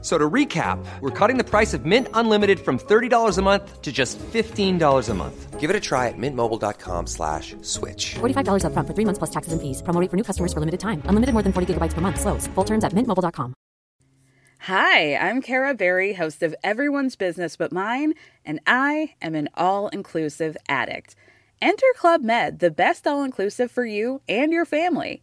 So to recap, we're cutting the price of Mint Unlimited from $30 a month to just $15 a month. Give it a try at mintmobile.com slash switch. $45 upfront for three months plus taxes and fees. Promo rate for new customers for limited time. Unlimited more than 40 gigabytes per month. Slows. Full terms at mintmobile.com. Hi, I'm Kara Berry, host of Everyone's Business But Mine, and I am an all-inclusive addict. Enter Club Med, the best all-inclusive for you and your family.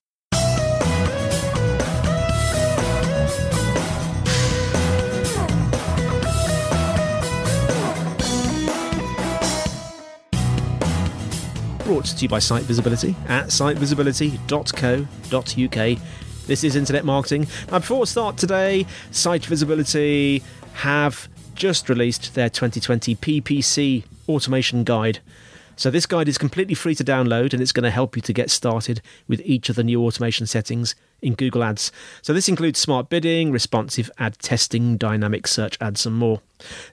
Brought to you by Site Visibility at sitevisibility.co.uk. This is Internet Marketing. Now, before we start today, Site Visibility have just released their 2020 PPC automation guide. So, this guide is completely free to download and it's going to help you to get started with each of the new automation settings in Google Ads. So, this includes smart bidding, responsive ad testing, dynamic search ads, and more.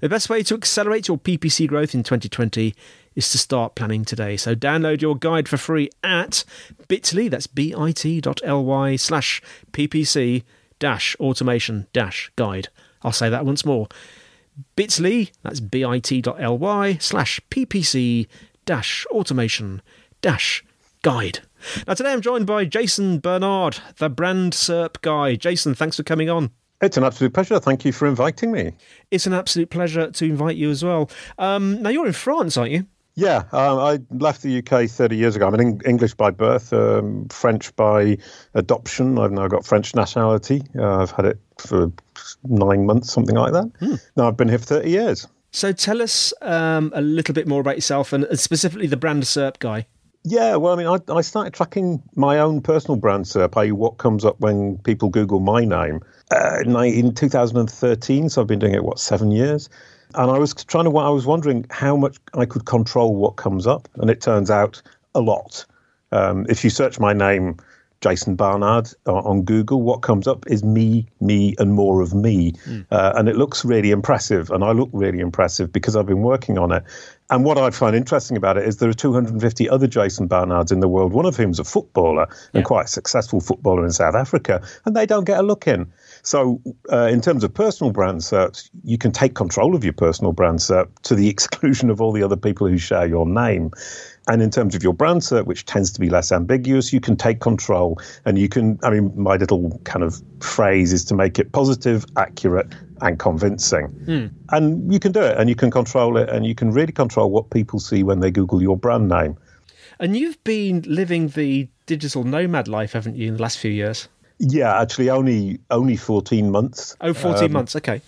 The best way to accelerate your PPC growth in 2020 is to start planning today. So, download your guide for free at bit.ly, that's bit.ly slash ppc dash automation dash guide. I'll say that once more bit.ly, that's bit.ly slash ppc dash automation dash guide. Now, today I'm joined by Jason Barnard, the brand SERP guy. Jason, thanks for coming on. It's an absolute pleasure. Thank you for inviting me. It's an absolute pleasure to invite you as well. Um, now, you're in France, aren't you? Yeah, um, I left the UK 30 years ago. I'm an English by birth, um, French by adoption. I've now got French nationality. Uh, I've had it for nine months, something like that. Hmm. Now I've been here for 30 years. So tell us um, a little bit more about yourself and specifically the brand SERP guy. Yeah, well, I mean, I, I started tracking my own personal brand SERP, i.e., what comes up when people Google my name uh, in 2013. So I've been doing it, what, seven years? And I was trying to, I was wondering how much I could control what comes up. And it turns out a lot. Um, if you search my name, Jason Barnard, on Google, what comes up is me, me, and more of me. Mm. Uh, and it looks really impressive. And I look really impressive because I've been working on it. And what I find interesting about it is there are 250 other Jason Barnards in the world, one of whom's a footballer and quite a successful footballer in South Africa, and they don't get a look in. So, uh, in terms of personal brand SERPs, you can take control of your personal brand SERP to the exclusion of all the other people who share your name. And in terms of your brand SERP, which tends to be less ambiguous, you can take control and you can, I mean, my little kind of phrase is to make it positive, accurate, and convincing. Mm. And you can do it and you can control it and you can really control what people see when they Google your brand name. And you've been living the digital nomad life, haven't you, in the last few years? Yeah, actually, only only 14 months. Oh, 14 um, months, okay.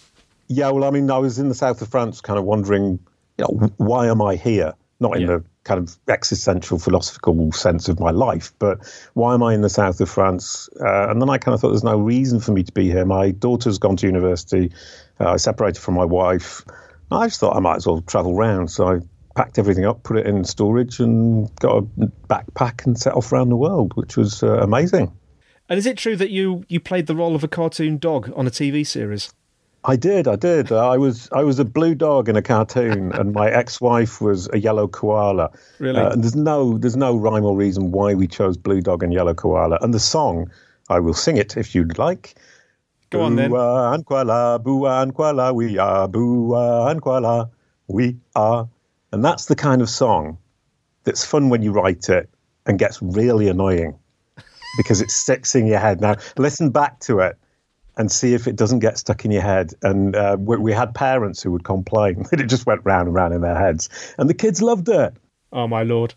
Yeah, well, I mean, I was in the south of France kind of wondering, you know, why am I here? Not in yeah. the kind of existential philosophical sense of my life, but why am I in the south of France? Uh, and then I kind of thought there's no reason for me to be here. My daughter's gone to university. Uh, I separated from my wife. I just thought I might as well travel around. So I packed everything up, put it in storage, and got a backpack and set off around the world, which was uh, amazing. And is it true that you you played the role of a cartoon dog on a TV series? I did, I did. Uh, I was I was a blue dog in a cartoon, and my ex-wife was a yellow koala. Really? Uh, and there's no there's no rhyme or reason why we chose blue dog and yellow koala. And the song, I will sing it if you'd like. Go on then. Boowa and Kwala, Boowa and Kwala, we are Boowa and Kwala, we are. And that's the kind of song that's fun when you write it and gets really annoying because it sticks in your head. Now listen back to it and see if it doesn't get stuck in your head. And uh, we, we, had parents who would complain that it just went round and round in their heads, and the kids loved it. Oh my lord!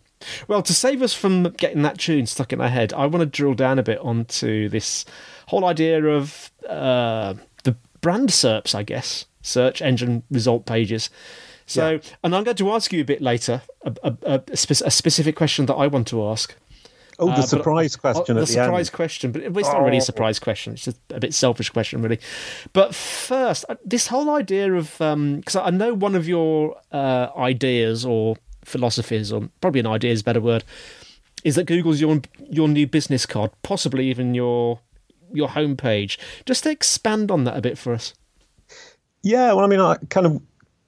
Well, to save us from getting that tune stuck in our head, I want to drill down a bit onto this whole idea of uh, the brand SERPs, I guess, search engine result pages. So, Yeah. and I'm going to ask you a bit later a, a, a, spec- a specific question that I want to ask. Oh, the Uh, surprise oh, question the at the surprise end. question, but it's not really a surprise question. It's just a bit selfish question, really. But first, uh, this whole idea of because I know one of your uh, ideas or philosophies, or probably an idea is a better word, is that Google's your your new business card, possibly even your your homepage. Just to expand on that a bit for us. Yeah, well, I mean, I kind of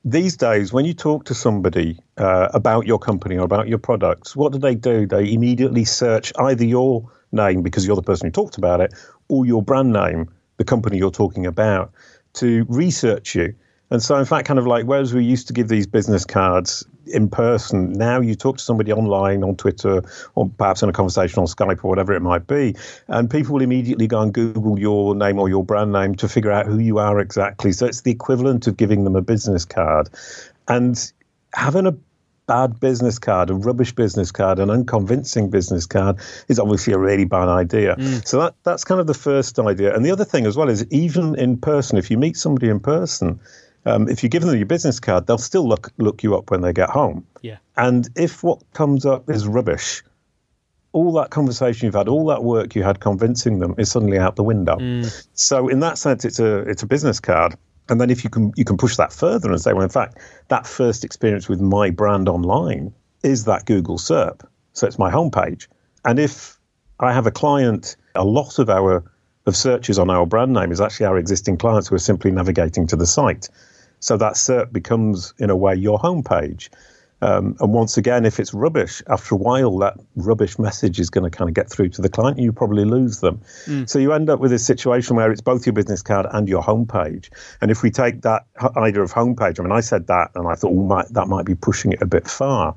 these days when you talk to somebody uh, about your company or about your products, what do they do? They immediately search either your name because you're the person who talked about it, or your brand name, the company you're talking about, to research you. And so, in fact, kind of like whereas we used to give these business cards in person, now you talk to somebody online on Twitter or perhaps in a conversation on Skype or whatever it might be, and people will immediately go and Google your name or your brand name to figure out who you are exactly. So it's the equivalent of giving them a business card. And having a bad business card, a rubbish business card, an unconvincing business card is obviously a really bad idea. Mm. So that that's kind of the first idea. And the other thing as well is even in person, if you meet somebody in person, um, if you give them your business card, they'll still look look you up when they get home. Yeah. And if what comes up is rubbish, all that conversation you've had, all that work you had convincing them is suddenly out the window. So in that sense, it's a it's a business card. And then if you can you can push that further and say, well, in fact, that first experience with my brand online is that Google SERP. So it's my homepage. And if I have a client, a lot of our of searches on our brand name is actually our existing clients who are simply navigating to the site. So that SERP becomes, in a way, your homepage. Um, and once again, if it's rubbish, after a while, that rubbish message is going to kind of get through to the client and you probably lose them. So you end up with a situation where it's both your business card and your homepage. And if we take that idea of homepage, I mean, I said that and I thought, might, that might be pushing it a bit far.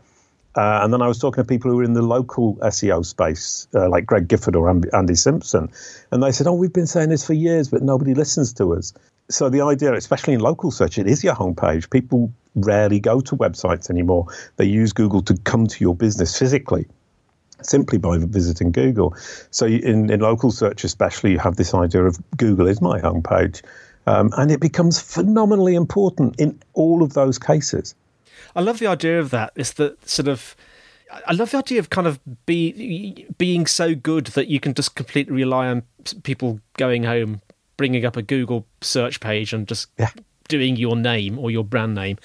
Uh, and then I was talking to people who were in the local SEO space, uh, like Greg Gifford or Andy Simpson, and they said, "Oh, we've been saying this for years, but nobody listens to us." So the idea, especially in local search, it is your homepage. People rarely go to websites anymore. They use Google to come to your business physically simply by visiting Google. So in, in local search, especially, you have this idea of Google is my homepage. Um, and it becomes phenomenally important in all of those cases. I love the idea of that. It's the sort of. I love the idea of kind of be being so good that you can just completely rely on people going home, bringing up a Google search page and just doing your name or your brand name,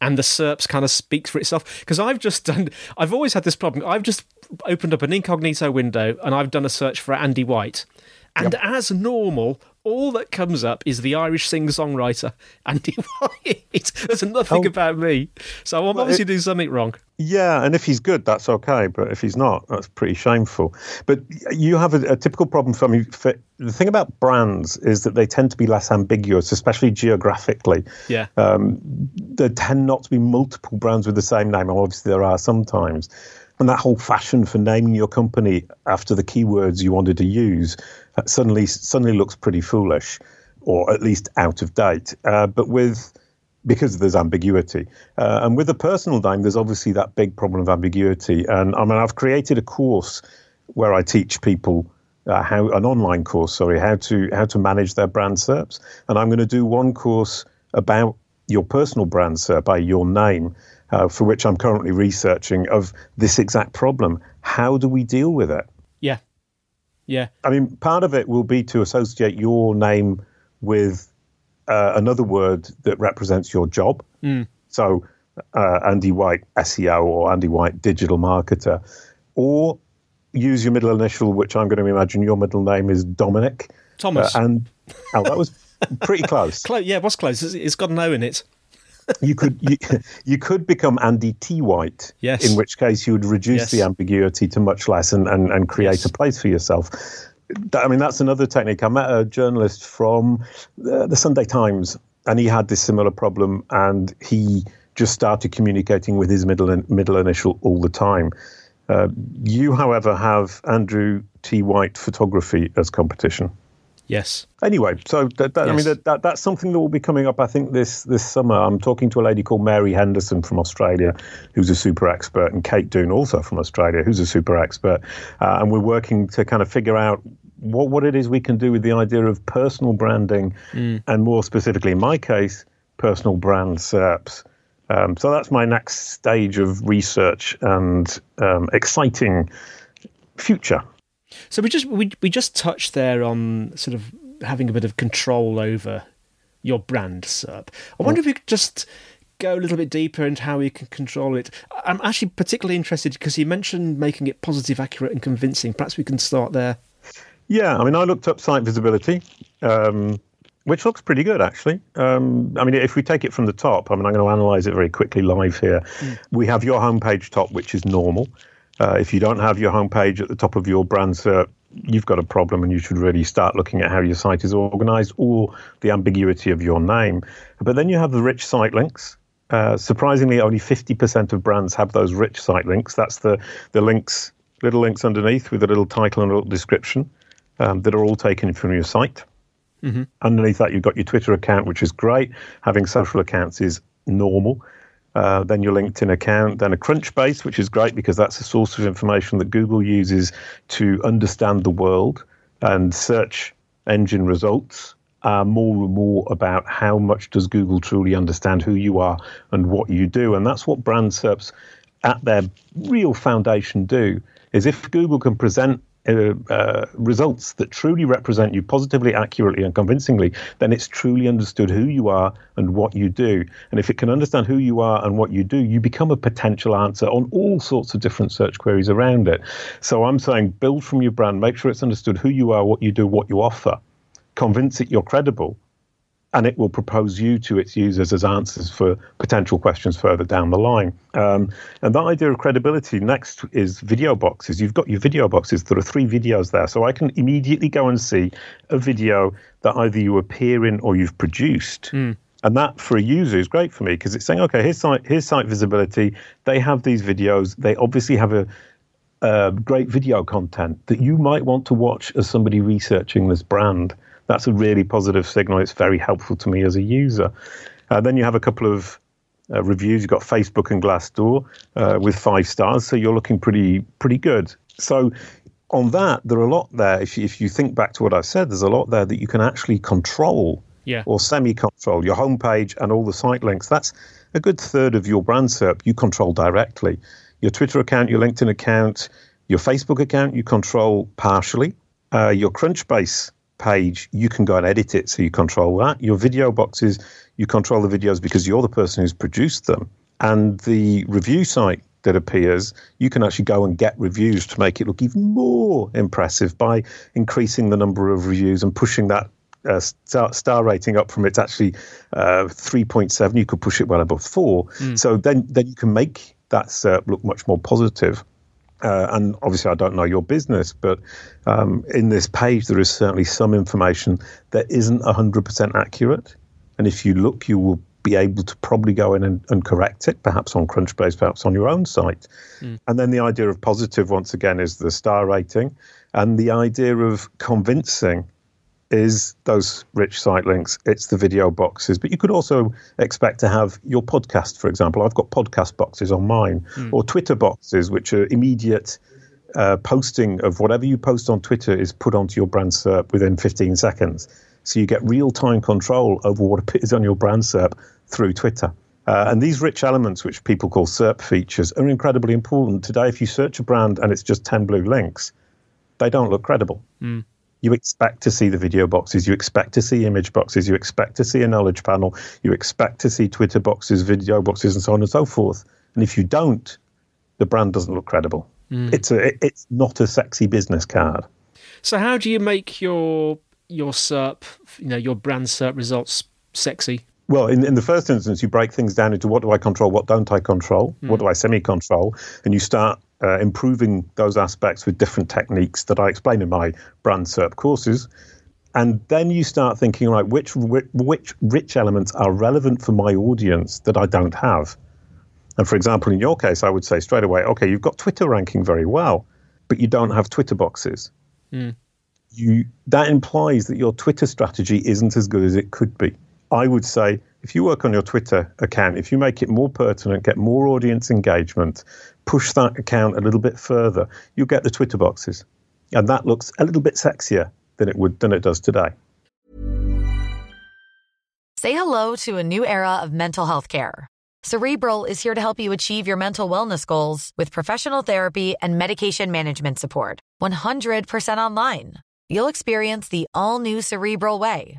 and the SERPs kind of speaks for itself. Because I've just done. I've always had this problem. I've just opened up an incognito window and I've done a search for Andy White, and as normal. All that comes up is the Irish singer-songwriter Andy White. There's nothing Oh. about me, so I'm obviously doing something wrong. Yeah, and if he's good, that's okay. But if he's not, that's pretty shameful. But you have a, a typical problem for me. For, the thing about brands is that they tend to be less ambiguous, especially geographically. Yeah. Um, there tend not to be multiple brands with the same name. Obviously, there are sometimes. And that whole fashion for naming your company after the keywords you wanted to use suddenly suddenly looks pretty foolish, or at least out of date. Uh, but with because there's ambiguity. Uh, and with a personal name, there's obviously that big problem of ambiguity. And I mean, I've created a course where I teach people uh, how an online course, sorry, how to how to manage their brand SERPs. And I'm going to do one course about your personal brand SERP, i.e. your name, uh, for which I'm currently researching of this exact problem. How do we deal with it? Yeah. Yeah. I mean, part of it will be to associate your name with uh, another word that represents your job. So, uh, Andy White SEO or Andy White digital marketer, or use your middle initial, which I'm going to imagine your middle name is Dominic. Thomas. Uh, and oh, that was pretty close. Close. Yeah, was close? It's got an O in it. You could you, you could become Andy T White. Yes. In which case you would reduce Yes. the ambiguity to much less and, and, and create Yes. a place for yourself. I mean, that's another technique. I met a journalist from the, the Sunday Times, and he had this similar problem, and he just started communicating with his middle in, middle initial all the time. Uh, you, however, have Andrew T. White photography as competition. Yes. Anyway, so that, that, I mean that, that that's something that will be coming up. I think this this summer. I'm talking to a lady called Mary Henderson from Australia, who's a super expert, and Kate Toon, also from Australia, who's a super expert, uh, and we're working to kind of figure out what, what it is we can do with the idea of personal branding, and more specifically, in my case, personal brand SERPs. Um, so that's my next stage of research and um, exciting future. So we just we we just touched there on sort of having a bit of control over your brand SERP. I wonder if we could just go a little bit deeper into how we can control it. I'm actually particularly interested because you mentioned making it positive, accurate, and convincing. Perhaps we can start there. Yeah, I mean, I looked up site visibility, um, which looks pretty good actually. Um, I mean, if we take it from the top, I mean, I'm going to analyze it very quickly live here. We have your homepage top, which is normal. Uh, if you don't have your homepage at the top of your brand SERP, you've got a problem and you should really start looking at how your site is organized or the ambiguity of your name. But then you have the rich site links. Uh, surprisingly, only 50% of brands have those rich site links. That's the, the links, little links underneath with a little title and a little description um, that are all taken from your site. Underneath that, you've got your Twitter account, which is great. Having social accounts is normal. Uh, then your LinkedIn account, then a Crunchbase, which is great because that's a source of information that Google uses to understand the world and search engine results are more and more about how much does Google truly understand who you are and what you do. And that's what brand SERPs at their real foundation do, is if Google can present uh, uh, results that truly represent you positively, accurately, and convincingly, then it's truly understood who you are and what you do. And if it can understand who you are and what you do, you become a potential answer on all sorts of different search queries around it. So I'm saying build from your brand, make sure it's understood who you are, what you do, what you offer, convince it you're credible, and it will propose you to its users as answers for potential questions further down the line. Um, and that idea of credibility next is video boxes. You've got your video boxes. There are three videos there. So I can immediately go and see a video that either you appear in or you've produced. And that for a user is great for me because it's saying, okay, here's site, here's site visibility. They have these videos. They obviously have a, uh, great video content that you might want to watch as somebody researching this brand. That's a really positive signal. It's very helpful to me as a user. Uh, then you have a couple of uh, reviews. You've got Facebook and Glassdoor uh, with five stars, so you're looking pretty pretty good. So on that, there are a lot there. If you, if you think back to what I said, there's a lot there that you can actually control Yeah. or semi-control your homepage and all the site links. That's a good third of your brand SERP you control directly. Your Twitter account, your LinkedIn account, your Facebook account, you control partially. Uh, your Crunchbase page, you can go and edit it, so you control that. Your video boxes, you control the videos because you're the person who's produced them. And the review site that appears, you can actually go and get reviews to make it look even more impressive by increasing the number of reviews and pushing that uh, star, star rating up from it's actually uh, 3.7. You could push it well above four. So then, then you can make that SERP look much more positive. Uh, and obviously, I don't know your business, but um, in this page, there is certainly some information that isn't 100% accurate. And if you look, you will be able to probably go in and, and correct it, perhaps on Crunchbase, perhaps on your own site. And then the idea of positive, once again, is the star rating. And the idea of convincing is those rich site links, it's the video boxes. But you could also expect to have your podcast, for example. I've got podcast boxes on mine, or Twitter boxes, which are immediate uh, posting of whatever you post on Twitter is put onto your brand SERP within 15 seconds. So you get real time control over what appears on your brand SERP through Twitter. Uh, and these rich elements, which people call SERP features, are incredibly important. Today, if you search a brand and it's just 10 blue links, they don't look credible. You expect to see the video boxes, you expect to see image boxes, you expect to see a knowledge panel, you expect to see Twitter boxes, video boxes, and so on and so forth. And if you don't, the brand doesn't look credible. Hmm. It's a it's not a sexy business card. So how do you make your your SERP, you know, your brand SERP results sexy? Well, in, in the first instance, you break things down into what do I control, what don't I control, what hmm. do I semi control, and you start uh, improving those aspects with different techniques that I explain in my brand SERP courses. And then you start thinking, right, which, which, which rich elements are relevant for my audience that I don't have? And for example, in your case, I would say straight away, okay, you've got Twitter ranking very well, but you don't have Twitter boxes. You, that implies that your Twitter strategy isn't as good as it could be. I would say if you work on your Twitter account, if you make it more pertinent, get more audience engagement, push that account a little bit further, you'll get the Twitter boxes. And that looks a little bit sexier than it would than it does today. Say hello to a new era of mental health care. Cerebral is here to help you achieve your mental wellness goals with professional therapy and medication management support. 100% online. You'll experience the all new Cerebral Way,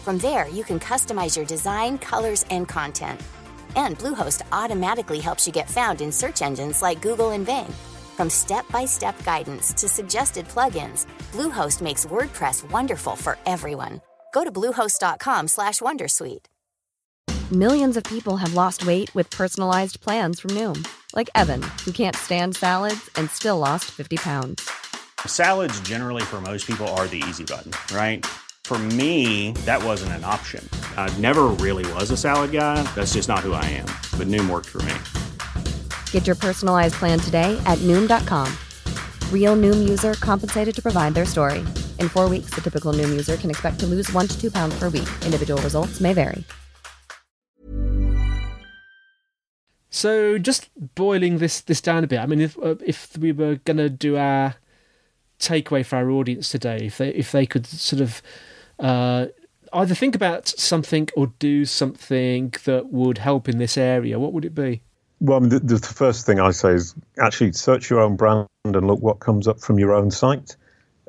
From there, you can customize your design, colors, and content. And Bluehost automatically helps you get found in search engines like Google and Bing. From step-by-step guidance to suggested plugins, Bluehost makes WordPress wonderful for everyone. Go to bluehost.com/wondersuite. Millions of people have lost weight with personalized plans from Noom, like Evan, who can't stand salads and still lost 50 pounds. Salads generally for most people are the easy button, right? For me, that wasn't an option. I never really was a salad guy. That's just not who I am. But Noom worked for me. Get your personalized plan today at Noom.com. Real Noom user compensated to provide their story. In four weeks, the typical Noom user can expect to lose one to two pounds per week. Individual results may vary. So, just boiling this this down a bit. I mean, if uh, if we were going to do our takeaway for our audience today, if they if they could sort of uh, either think about something or do something that would help in this area, what would it be? Well, I mean, the, the first thing I say is actually search your own brand and look what comes up from your own site.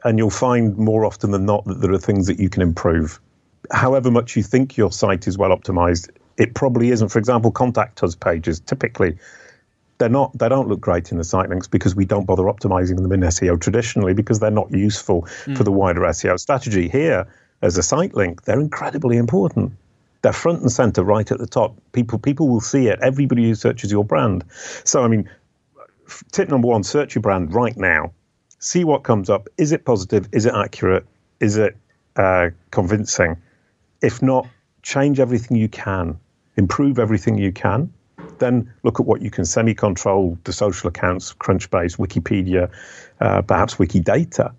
And you'll find more often than not that there are things that you can improve. However much you think your site is well optimized, it probably isn't. For example, contact us pages typically they're not they don't look great in the site links because we don't bother optimizing them in SEO traditionally because they're not useful mm. for the wider SEO strategy. Here, as a site link, they're incredibly important. They're front and center right at the top. People people will see it. Everybody who searches your brand. So I mean, tip number one: search your brand right now. See what comes up. Is it positive? Is it accurate? Is it uh, convincing? If not, change everything you can. Improve everything you can then look at what you can semi-control the social accounts, Crunchbase, Wikipedia, uh, perhaps Wikidata,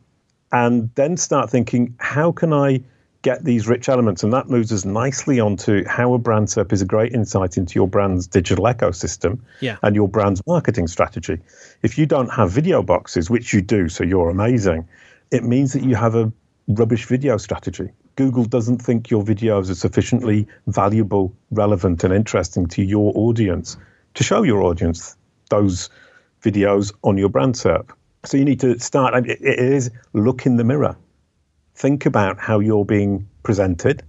and then start thinking, how can I get these rich elements? And that moves us nicely onto how a brand SERP is a great insight into your brand's digital ecosystem yeah. and your brand's marketing strategy. If you don't have video boxes, which you do, so you're amazing, it means that you have a rubbish video strategy. Google doesn't think your videos are sufficiently valuable, relevant, and interesting to your audience to show your audience those videos on your brand SERP. So you need to start, it is look in the mirror. Think about how you're being presented.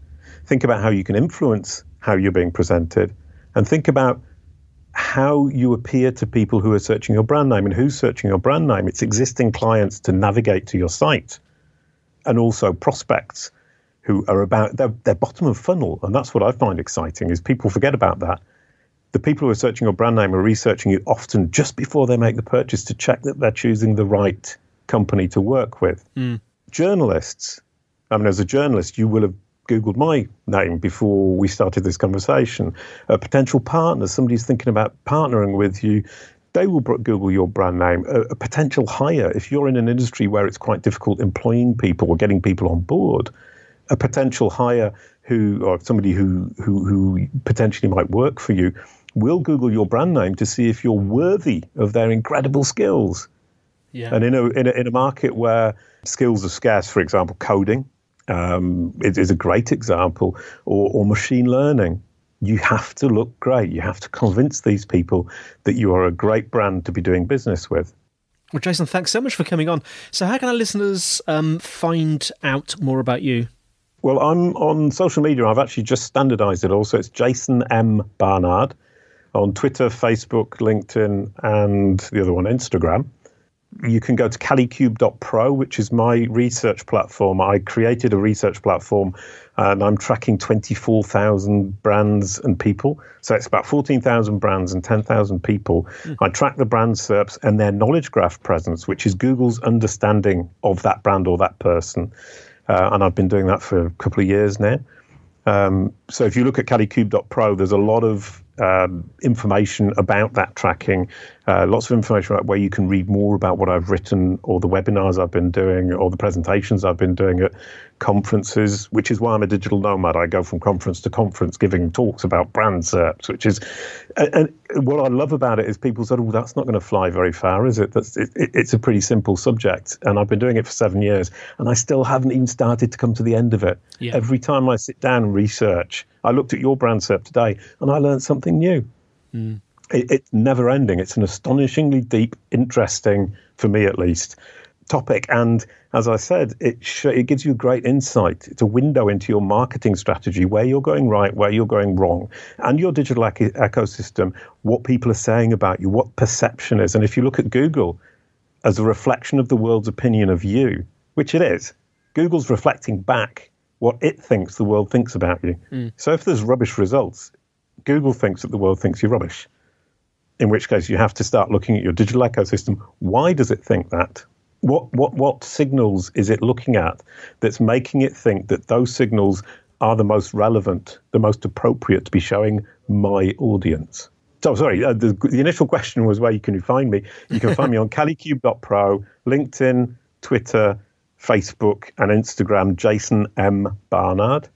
Think about how you can influence how you're being presented. And think about how you appear to people who are searching your brand name and who's searching your brand name. It's existing clients to navigate to your site and also prospects who are about their, their bottom of funnel. And that's what I find exciting is people forget about that. The people who are searching your brand name are researching you often just before they make the purchase to check that they're choosing the right company to work with. Mm. Journalists, I mean, as a journalist, you will have Googled my name before we started this conversation. A potential partner, somebody's thinking about partnering with you, they will Google your brand name. A, a, potential hire, if you're in an industry where it's quite difficult employing people or getting people on board, a potential hire who or somebody who, who who potentially might work for you will Google your brand name to see if you're worthy of their incredible skills. Yeah. And in a, in a in a market where skills are scarce, for example, coding um, is, is a great example, or, or machine learning. You have to look great. You have to convince these people that you are a great brand to be doing business with. Well, Jason, thanks so much for coming on. So, how can our listeners um, find out more about you? Well, I'm on social media. I've actually just standardized it all. So It's Jason M. Barnard on Twitter, Facebook, LinkedIn, and the other one, Instagram. You can go to kalicube.pro, which is my research platform. I created a research platform and I'm tracking 24,000 brands and people. So it's about 14,000 brands and 10,000 people. Mm. I track the brand SERPs and their knowledge graph presence, which is Google's understanding of that brand or that person. Uh, and I've been doing that for a couple of years now. Um, so if you look at kalicube.pro, there's a lot of um, information about that tracking, uh, lots of information about where you can read more about what I've written or the webinars I've been doing or the presentations I've been doing at conferences, which is why I'm a digital nomad. I go from conference to conference giving talks about brand SERPs, which is, and, what I love about it is people said, oh, that's not going to fly very far, is it? That's, it, It's a pretty simple subject. And I've been doing it for seven years and I still haven't even started to come to the end of it. Yeah. Every time I sit down and research, I looked at your brand SERP today and I learned something new. Mm. It, it's never ending. It's an astonishingly deep, interesting, for me at least, topic. And as I said, it sh- it gives you great insight. It's a window into your marketing strategy, where you're going right, where you're going wrong, and your digital ec- ecosystem, what people are saying about you, what perception is. And if you look at Google as a reflection of the world's opinion of you, which it is, Google's reflecting back what it thinks the world thinks about you. Mm. So if there's rubbish results, Google thinks that the world thinks you're rubbish. In which case, you have to start looking at your digital ecosystem. Why does it think that? what what what signals is it looking at that's making it think that those signals are the most relevant, the most appropriate to be showing my audience? So sorry, uh, the, the, initial question was where you can find me. You can find me on kalicube.pro, LinkedIn, Twitter, Facebook, and Instagram. Jason M Barnard.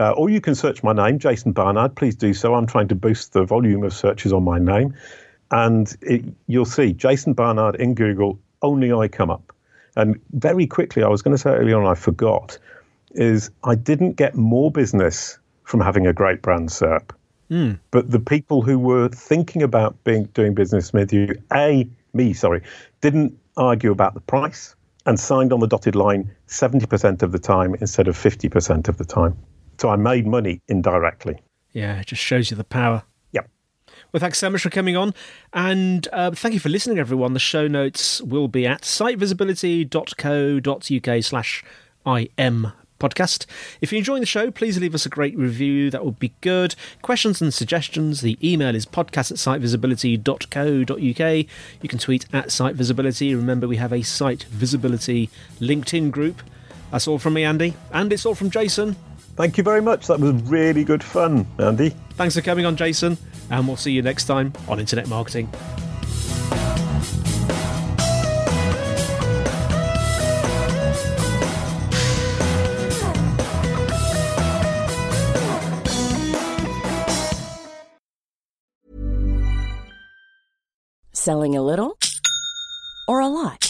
Uh, or you can search my name, Jason Barnard. Please do so. I'm trying to boost the volume of searches on my name. And it, you'll see Jason Barnard in Google only I come up. And very quickly, I was going to say earlier on, I forgot, is I didn't get more business from having a great brand SERP. Mm. But the people who were thinking about being doing business with you, A, me, sorry, didn't argue about the price and signed on the dotted line 70% of the time instead of 50% of the time. So I made money indirectly. Yeah, it just shows you the power Yep. well, thanks so much for coming on. And uh, thank you for listening, everyone. The show notes will be at sitevisibility.co.uk slash IM podcast. If you're enjoying the show, please leave us a great review. That would be good. Questions and suggestions, the email is podcast at sitevisibility.co.uk. You can tweet at sitevisibility. Remember, we have a Site Visibility LinkedIn group. That's all from me, Andy. And it's all from Jason. Thank you very much. That was really good fun, Andy. Thanks for coming on, Jason and we'll see you next time on Internet Marketing. Selling a little or a lot?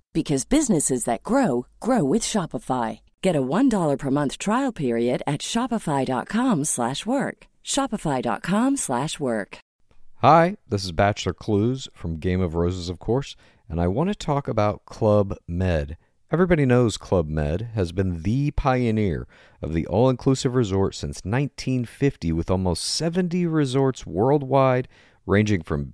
because businesses that grow grow with Shopify. Get a $1 per month trial period at shopify.com/work. shopify.com/work. Hi, this is Bachelor Clues from Game of Roses of course, and I want to talk about Club Med. Everybody knows Club Med has been the pioneer of the all-inclusive resort since 1950 with almost 70 resorts worldwide ranging from